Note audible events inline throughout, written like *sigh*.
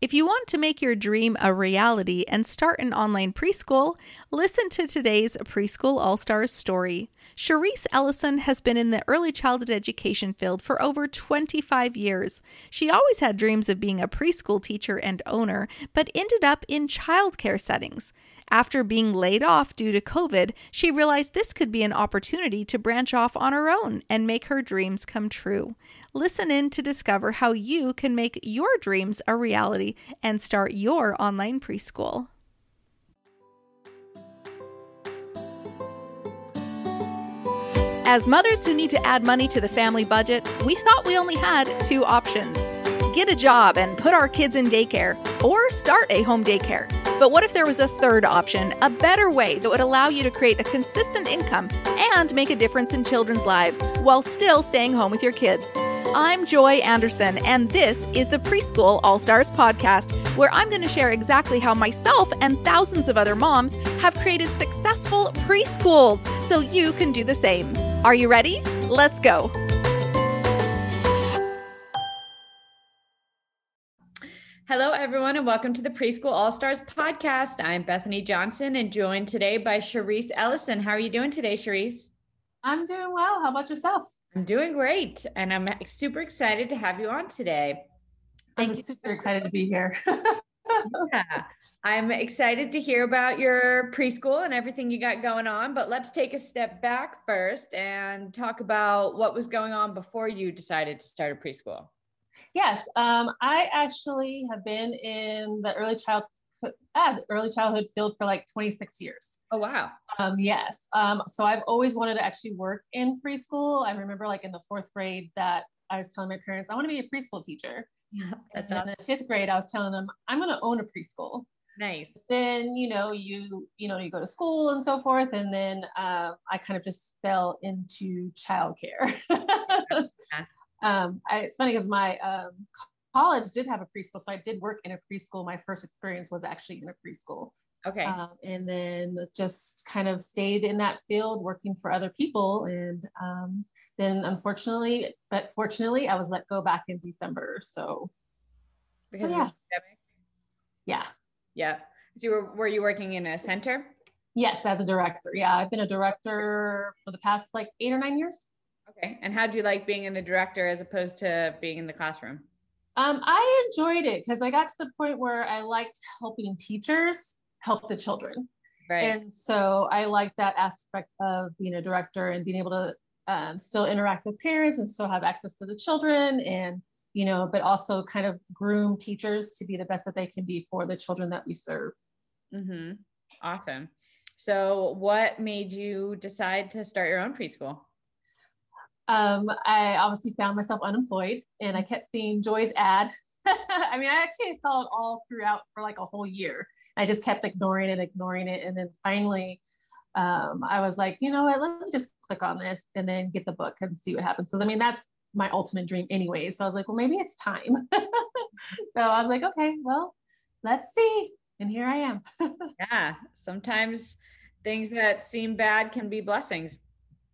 If you want to make your dream a reality and start an online preschool, listen to today's Preschool All Stars story. Cherise Ellison has been in the early childhood education field for over 25 years. She always had dreams of being a preschool teacher and owner, but ended up in childcare settings. After being laid off due to COVID, she realized this could be an opportunity to branch off on her own and make her dreams come true. Listen in to discover how you can make your dreams a reality and start your online preschool. As mothers who need to add money to the family budget, we thought we only had two options get a job and put our kids in daycare, or start a home daycare. But what if there was a third option, a better way that would allow you to create a consistent income and make a difference in children's lives while still staying home with your kids? I'm Joy Anderson, and this is the Preschool All Stars podcast, where I'm going to share exactly how myself and thousands of other moms have created successful preschools so you can do the same. Are you ready? Let's go. Hello, everyone, and welcome to the Preschool All Stars podcast. I'm Bethany Johnson and joined today by Cherise Ellison. How are you doing today, Cherise? I'm doing well. How about yourself? I'm doing great, and I'm super excited to have you on today. Thank I'm you. super excited to be here. *laughs* yeah, I'm excited to hear about your preschool and everything you got going on. But let's take a step back first and talk about what was going on before you decided to start a preschool. Yes, um, I actually have been in the early childhood ah, early childhood field for like 26 years. Oh wow. Um, yes. Um, so I've always wanted to actually work in preschool. I remember like in the fourth grade that I was telling my parents I want to be a preschool teacher. Yeah, that's *laughs* and awesome. in the fifth grade I was telling them I'm going to own a preschool. Nice. Then you know you you know you go to school and so forth, and then uh, I kind of just fell into childcare. *laughs* yeah. Um, I, it's funny because my um, college did have a preschool, so I did work in a preschool. My first experience was actually in a preschool. Okay. Um, and then just kind of stayed in that field working for other people. And um, then unfortunately, but fortunately, I was let go back in December. So, because so, yeah. Yeah. Yeah. So you were, were you working in a center? Yes, as a director. Yeah, I've been a director for the past like eight or nine years. Okay. And how do you like being in a director as opposed to being in the classroom? Um, I enjoyed it because I got to the point where I liked helping teachers help the children. Right. And so I like that aspect of being a director and being able to um, still interact with parents and still have access to the children and, you know, but also kind of groom teachers to be the best that they can be for the children that we serve. Mm-hmm. Awesome. So, what made you decide to start your own preschool? Um, I obviously found myself unemployed and I kept seeing Joy's ad. *laughs* I mean, I actually saw it all throughout for like a whole year. I just kept ignoring it, ignoring it. And then finally, um, I was like, you know what, let me just click on this and then get the book and see what happens. So, I mean, that's my ultimate dream anyway. So I was like, well, maybe it's time. *laughs* so I was like, okay, well, let's see. And here I am. *laughs* yeah. Sometimes things that seem bad can be blessings.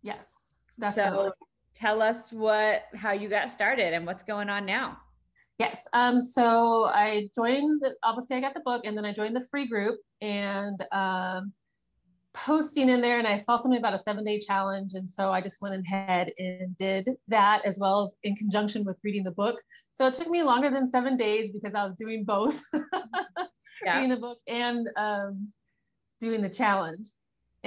Yes. Definitely. So tell us what how you got started and what's going on now. Yes. Um, so I joined, obviously, I got the book and then I joined the free group and um, posting in there. And I saw something about a seven day challenge. And so I just went ahead and did that as well as in conjunction with reading the book. So it took me longer than seven days because I was doing both *laughs* yeah. reading the book and um, doing the challenge.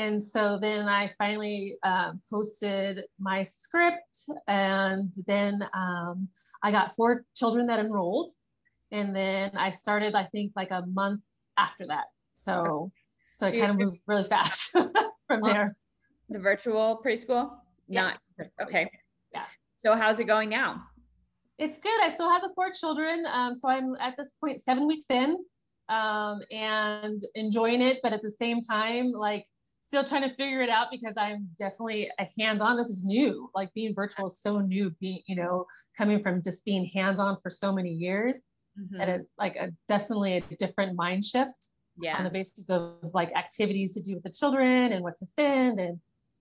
And so then I finally uh, posted my script, and then um, I got four children that enrolled. And then I started, I think, like a month after that. So, so I kind of moved really fast *laughs* from there. The virtual preschool? Yes. Not okay. Yeah. So how's it going now? It's good. I still have the four children. Um, so I'm at this point seven weeks in um, and enjoying it, but at the same time, like still trying to figure it out because I'm definitely a hands-on. This is new. Like being virtual is so new. Being, you know, coming from just being hands-on for so many years, mm-hmm. and it's like a definitely a different mind shift. Yeah. On the basis of like activities to do with the children and what to send, and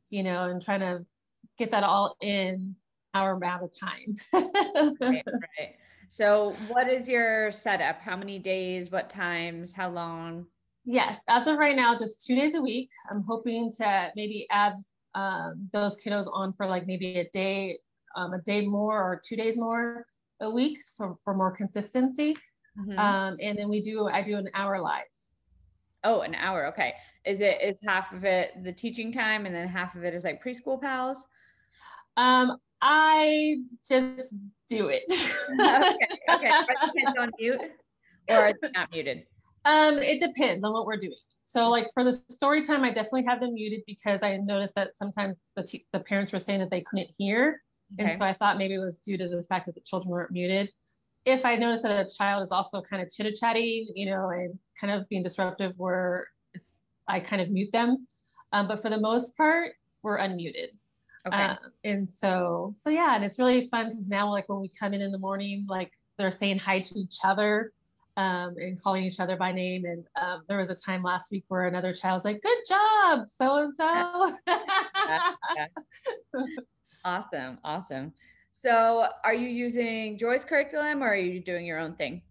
you know, and trying to get that all in our amount of time. *laughs* right, right. So, what is your setup? How many days? What times? How long? Yes, as of right now, just two days a week. I'm hoping to maybe add um, those kiddos on for like maybe a day, um, a day more or two days more a week, so for more consistency. Mm-hmm. Um, and then we do, I do an hour live. Oh, an hour. Okay. Is it is half of it the teaching time and then half of it is like preschool pals? Um, I just do it. *laughs* okay. Okay. Are the kids on mute or are they not muted? Um, it depends on what we're doing. So like for the story time, I definitely have them muted because I noticed that sometimes the, t- the parents were saying that they couldn't hear. Okay. And so I thought maybe it was due to the fact that the children weren't muted. If I notice that a child is also kind of chitter chatting, you know, and kind of being disruptive where it's, I kind of mute them. Um, but for the most part, we're unmuted. Okay. Uh, and so, so yeah, and it's really fun because now, like when we come in in the morning, like they're saying hi to each other um, and calling each other by name. And um, there was a time last week where another child was like, "Good job, so and so." Awesome, awesome. So, are you using Joy's curriculum, or are you doing your own thing?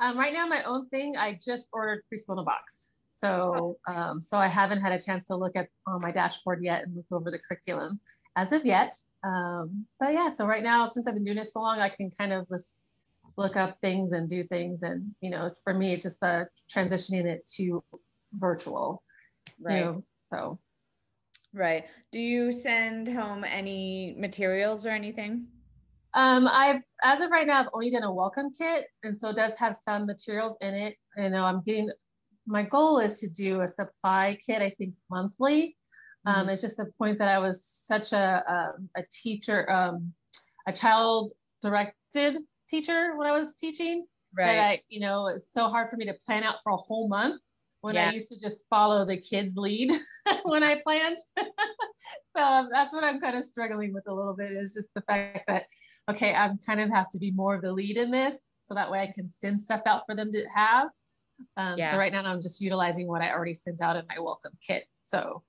Um, right now, my own thing. I just ordered preschool in a box, so um, so I haven't had a chance to look at on my dashboard yet and look over the curriculum as of yet. Um, but yeah, so right now, since I've been doing this so long, I can kind of just look up things and do things, and you know, for me, it's just the transitioning it to virtual. Right. You know, so. Right. Do you send home any materials or anything? Um, I've as of right now, I've only done a welcome kit, and so it does have some materials in it. You know, I'm getting my goal is to do a supply kit, I think monthly. Um, mm-hmm. it's just the point that I was such a, a, um, a teacher, um, a child directed teacher when I was teaching. Right. That I, you know, it's so hard for me to plan out for a whole month when yeah. I used to just follow the kids' lead *laughs* when I planned. *laughs* so um, that's what I'm kind of struggling with a little bit is just the fact that, okay, I'm kind of have to be more of the lead in this. So that way I can send stuff out for them to have. Um, yeah. So right now I'm just utilizing what I already sent out in my welcome kit. So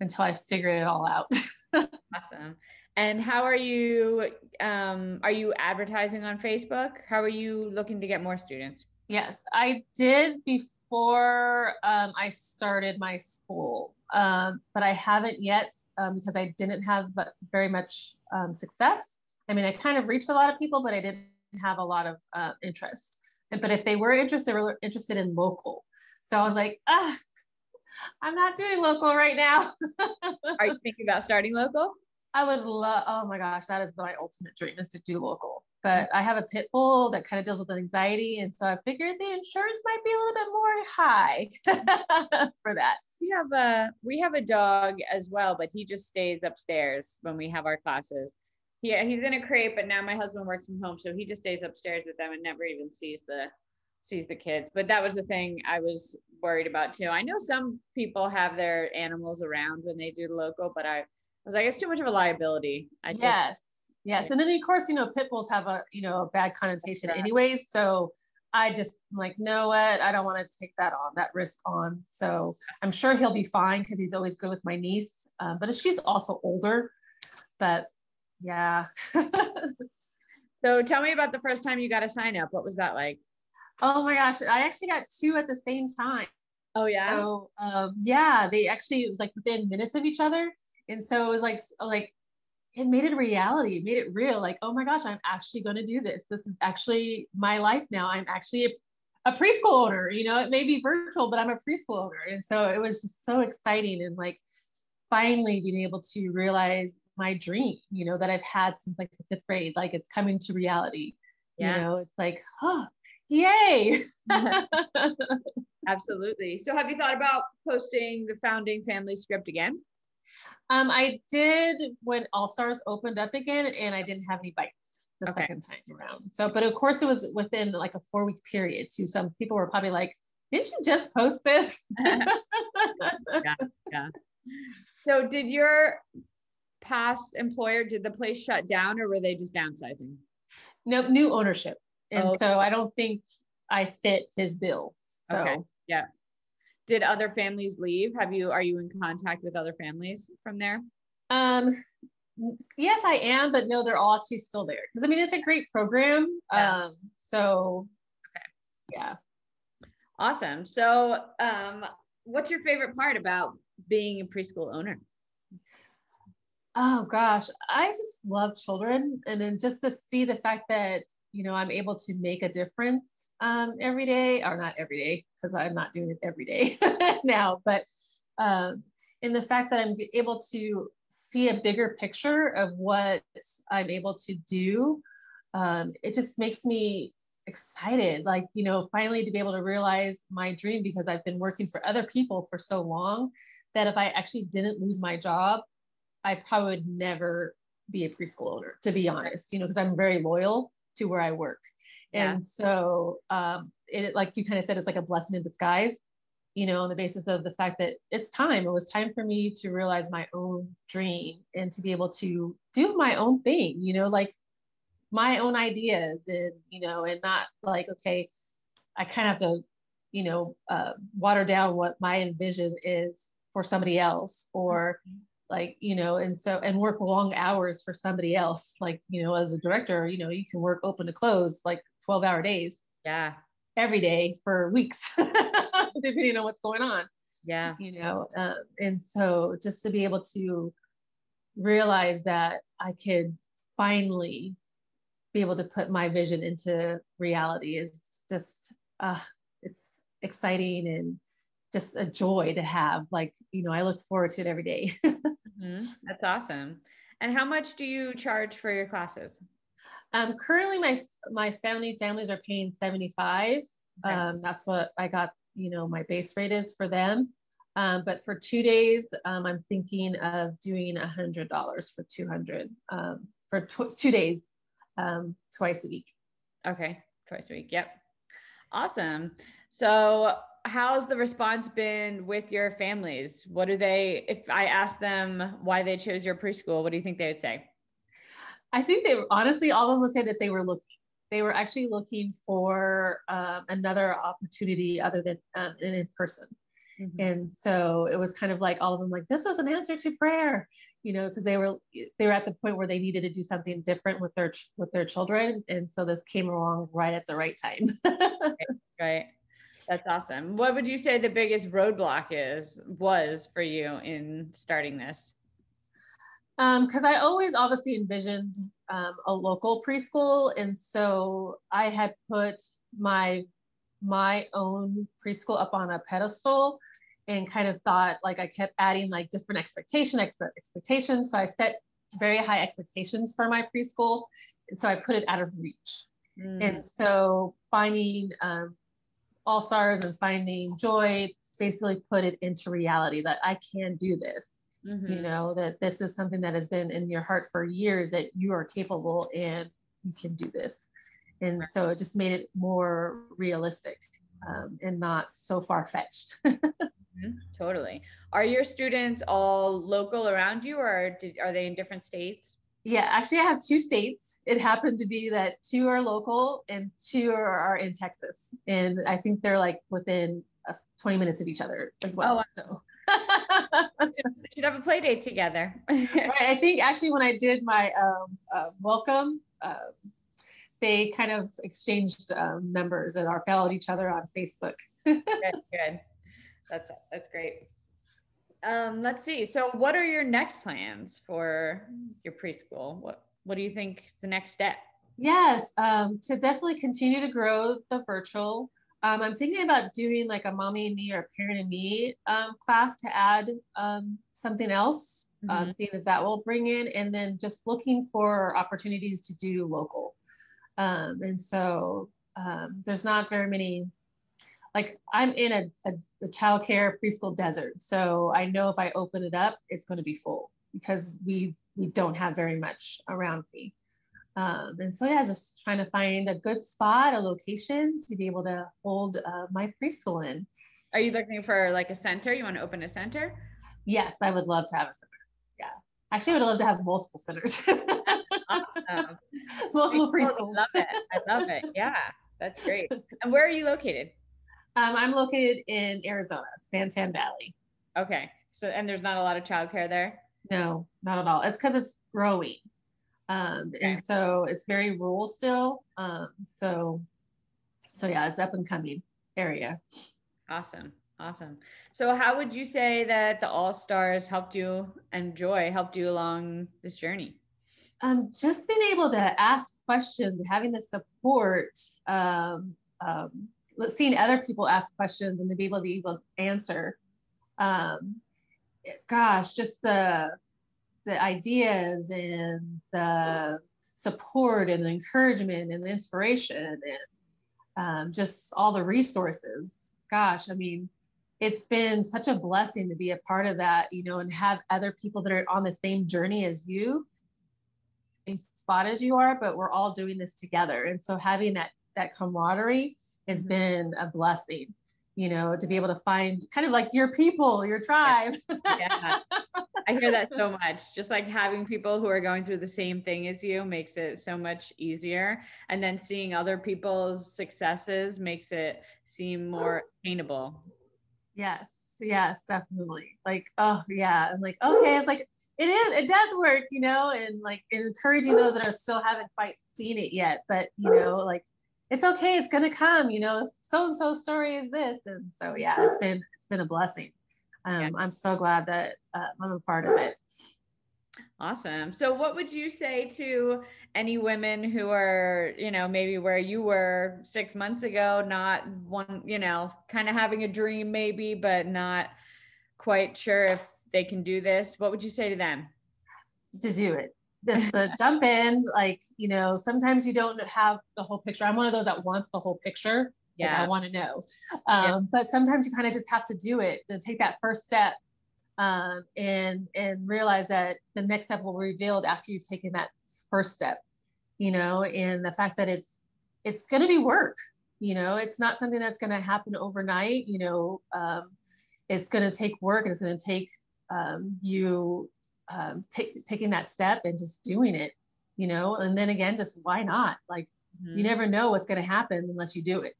until I figure it all out. *laughs* awesome. And how are you? Um, are you advertising on Facebook? How are you looking to get more students? Yes, I did before um, I started my school, um, but I haven't yet um, because I didn't have very much um, success. I mean, I kind of reached a lot of people, but I didn't have a lot of uh, interest. But if they were interested, they were interested in local. So I was like, ah, I'm not doing local right now. *laughs* Are you thinking about starting local? I would love, oh my gosh, that is my ultimate dream is to do local. But I have a pit bull that kind of deals with anxiety. And so I figured the insurance might be a little bit more high *laughs* for that. We have a we have a dog as well, but he just stays upstairs when we have our classes yeah, he's in a crate, but now my husband works from home, so he just stays upstairs with them and never even sees the sees the kids. But that was the thing I was worried about too. I know some people have their animals around when they do local, but I was like, it's too much of a liability. I just, yes, yes, and then of course, you know, pit bulls have a you know a bad connotation, anyways. So I just I'm like, know what? I don't want to take that on, that risk on. So I'm sure he'll be fine because he's always good with my niece. Um, but she's also older. But yeah. *laughs* so tell me about the first time you got a sign up. What was that like? Oh my gosh, I actually got two at the same time. Oh yeah. So um, yeah, they actually it was like within minutes of each other, and so it was like like it made it reality. It made it real. Like oh my gosh, I'm actually going to do this. This is actually my life now. I'm actually a, a preschool owner. You know, it may be virtual, but I'm a preschool owner, and so it was just so exciting and like finally being able to realize my dream, you know, that I've had since like the fifth grade. Like it's coming to reality. Yeah. You know, it's like, oh, yay. *laughs* Absolutely. So have you thought about posting the founding family script again? Um, I did when All Stars opened up again, and I didn't have any bites the okay. second time around. So, but of course, it was within like a four week period too. Some people were probably like, "Didn't you just post this?" *laughs* yeah, yeah. So, did your past employer, did the place shut down or were they just downsizing? No, new ownership. And oh, so I don't think I fit his bill. So. Okay. Yeah. Did other families leave? Have you, are you in contact with other families from there? Um, yes, I am, but no, they're all actually still there. Because I mean, it's a great program. Yeah. Um, so, okay. yeah. Awesome. So, um, what's your favorite part about being a preschool owner? Oh gosh, I just love children, and then just to see the fact that you know I'm able to make a difference um, every day, or not every day, because I'm not doing it every day *laughs* now, but um, in the fact that I'm able to see a bigger picture of what I'm able to do, um, it just makes me excited. Like, you know, finally to be able to realize my dream because I've been working for other people for so long that if I actually didn't lose my job, I probably would never be a preschool owner, to be honest, you know, because I'm very loyal to where I work. Yeah. And so, um, it, like you kind of said, it's like a blessing in disguise you know, on the basis of the fact that it's time. It was time for me to realize my own dream and to be able to do my own thing, you know, like my own ideas and, you know, and not like, okay, I kind of have to, you know, uh, water down what my envision is for somebody else or mm-hmm. Like, you know, and so, and work long hours for somebody else. Like, you know, as a director, you know, you can work open to close like 12 hour days. Yeah. Every day for weeks. *laughs* depending on what's going on. Yeah. You know, uh, and so just to be able to realize that I could finally be able to put my vision into reality is just, uh, it's exciting and just a joy to have. Like, you know, I look forward to it every day. *laughs* mm-hmm. That's awesome. And how much do you charge for your classes? Um, currently, my my family families are paying seventy five. Okay. Um, that's what I got you know my base rate is for them. Um, but for two days, um, I'm thinking of doing a hundred dollars for 200 um, for tw- two days, um, twice a week. Okay, twice a week. Yep, awesome. So, how's the response been with your families? What do they? If I ask them why they chose your preschool, what do you think they would say? I think they honestly all of them would say that they were looking they were actually looking for um, another opportunity other than um, an in person. Mm-hmm. And so it was kind of like all of them like this was an answer to prayer, you know, because they were they were at the point where they needed to do something different with their with their children, and so this came along right at the right time. *laughs* right, right. That's awesome. What would you say the biggest roadblock is was for you in starting this? because um, I always obviously envisioned um, a local preschool, and so I had put my my own preschool up on a pedestal, and kind of thought like I kept adding like different expectation expectations. So I set very high expectations for my preschool, and so I put it out of reach. Mm. And so finding um, all stars and finding joy basically put it into reality that I can do this mm-hmm. you know that this is something that has been in your heart for years that you are capable and you can do this and right. so it just made it more realistic um, and not so far-fetched *laughs* mm-hmm. totally are your students all local around you or did, are they in different states yeah actually i have two states it happened to be that two are local and two are, in texas and i think they're like within uh, 20 minutes of each other as well oh, wow. so should have a play date together. *laughs* right. I think actually when I did my um, uh, welcome, um, they kind of exchanged um, numbers and are followed each other on Facebook. *laughs* good, good. That's that's great. Um, let's see. So, what are your next plans for your preschool? What What do you think is the next step? Yes, um, to definitely continue to grow the virtual um, I'm thinking about doing like a mommy and me or parent and me um, class to add um, something else, um, mm-hmm. seeing if that will bring in, and then just looking for opportunities to do local. Um, and so um, there's not very many, like I'm in a, a, a childcare preschool desert. So I know if I open it up, it's going to be full because we we don't have very much around me. Um, and so, yeah, just trying to find a good spot, a location to be able to hold uh, my preschool in. Are you looking for like a center? You want to open a center? Yes, I would love to have a center. Yeah. Actually, I would love to have multiple centers. awesome. *laughs* multiple preschools. I love it. I love it. Yeah, that's great. And where are you located? Um, I'm located in Arizona, Santan Valley. Okay. So, and there's not a lot of childcare there? No, not at all. It's because it's growing. Um, okay. and so it's very rural still. Um, so so yeah, it's up and coming area. Awesome. Awesome. So how would you say that the All Stars helped you enjoy, helped you along this journey? Um, just being able to ask questions, having the support, um, um, seeing other people ask questions and to be able to be able to answer. Um, gosh, just the the ideas and the support and the encouragement and the inspiration and um, just all the resources. Gosh, I mean, it's been such a blessing to be a part of that, you know, and have other people that are on the same journey as you, same spot as you are, but we're all doing this together. And so having that that camaraderie has mm-hmm. been a blessing, you know, to be able to find kind of like your people, your tribe. Yeah. I hear that so *laughs* much. Just like having people who are going through the same thing as you makes it so much easier. And then seeing other people's successes makes it seem more *gasps* attainable. Yes, yes, definitely. Like, oh yeah. I'm like, okay, it's like it is, it does work, you know, and like encouraging those that are still haven't quite seen it yet, but you know, like it's okay, it's gonna come, you know, so and so story is this. And so yeah, it's been it's been a blessing. Um, yeah. I'm so glad that uh, I'm a part of it. Awesome. So, what would you say to any women who are, you know, maybe where you were six months ago, not one, you know, kind of having a dream maybe, but not quite sure if they can do this? What would you say to them? To do it. Just to jump in. Like, you know, sometimes you don't have the whole picture. I'm one of those that wants the whole picture. Yeah. Like, I want to know. Um, yeah. But sometimes you kind of just have to do it to take that first step um, and and realize that the next step will be revealed after you've taken that first step you know and the fact that it's it's going to be work you know it's not something that's going to happen overnight you know um, it's going to take work and it's going to take um, you um, take, taking that step and just doing it you know and then again just why not like mm-hmm. you never know what's going to happen unless you do it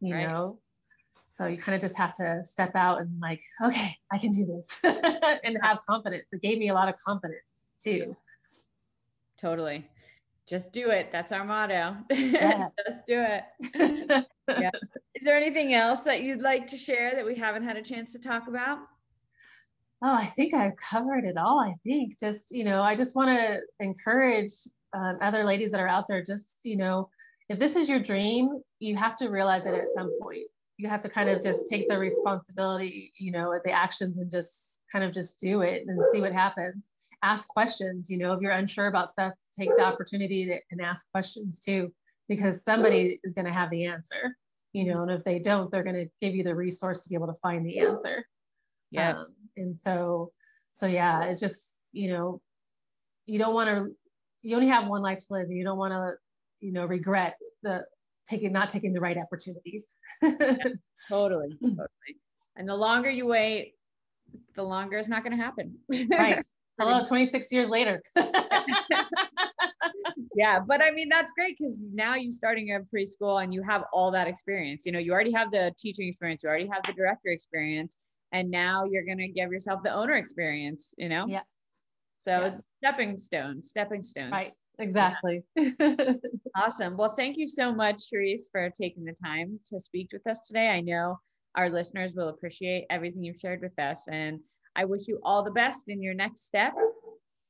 you right. know so you kind of just have to step out and like, okay, I can do this *laughs* and have confidence. It gave me a lot of confidence too. Totally. Just do it. That's our motto. Yes. *laughs* just do it. *laughs* yeah. Is there anything else that you'd like to share that we haven't had a chance to talk about? Oh, I think I've covered it all. I think just, you know, I just want to encourage um, other ladies that are out there, just, you know, if this is your dream, you have to realize it at some point you have to kind of just take the responsibility, you know, at the actions and just kind of just do it and see what happens. Ask questions, you know, if you're unsure about stuff, take the opportunity to, and ask questions too, because somebody is going to have the answer, you know, and if they don't, they're going to give you the resource to be able to find the answer. Yeah. Um, and so, so yeah, it's just, you know, you don't want to, you only have one life to live and you don't want to, you know, regret the taking not taking the right opportunities. yeah, *laughs* totally, totally. And the longer you wait, the longer it's not going to happen. *laughs* right. Hello, 26 years later. *laughs* yeah, but I mean that's great because now you're starting a preschool and you have all that experience. You know, you already have the teaching experience, you already have the director experience, and now you're gonna give yourself the owner experience. You know. Yes. So yes. it's stepping stones, stepping stones. Right. Exactly. Yeah. *laughs* awesome. Well, thank you so much, Therese, for taking the time to speak with us today. I know our listeners will appreciate everything you've shared with us. And I wish you all the best in your next step.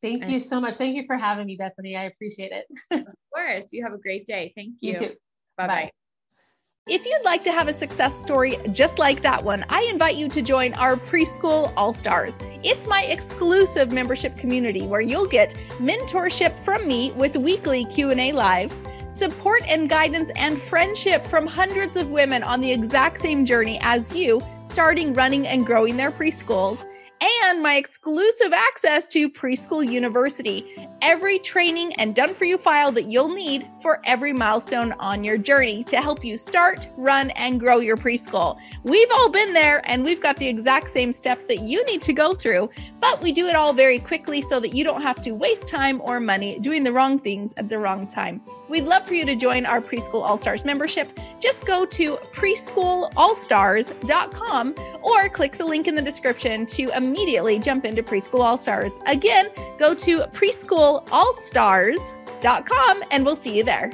Thank and- you so much. Thank you for having me, Bethany. I appreciate it. *laughs* of course. You have a great day. Thank you. You too. Bye bye. If you'd like to have a success story just like that one, I invite you to join our Preschool All Stars. It's my exclusive membership community where you'll get mentorship from me with weekly Q&A lives, support and guidance and friendship from hundreds of women on the exact same journey as you, starting, running and growing their preschools and my exclusive access to Preschool University, every training and done for you file that you'll need for every milestone on your journey to help you start, run, and grow your preschool. We've all been there and we've got the exact same steps that you need to go through, but we do it all very quickly so that you don't have to waste time or money doing the wrong things at the wrong time. We'd love for you to join our Preschool All Stars membership. Just go to preschoolallstars.com or click the link in the description to immediately jump into Preschool All Stars. Again, go to preschoolallstars.com and we'll see you there.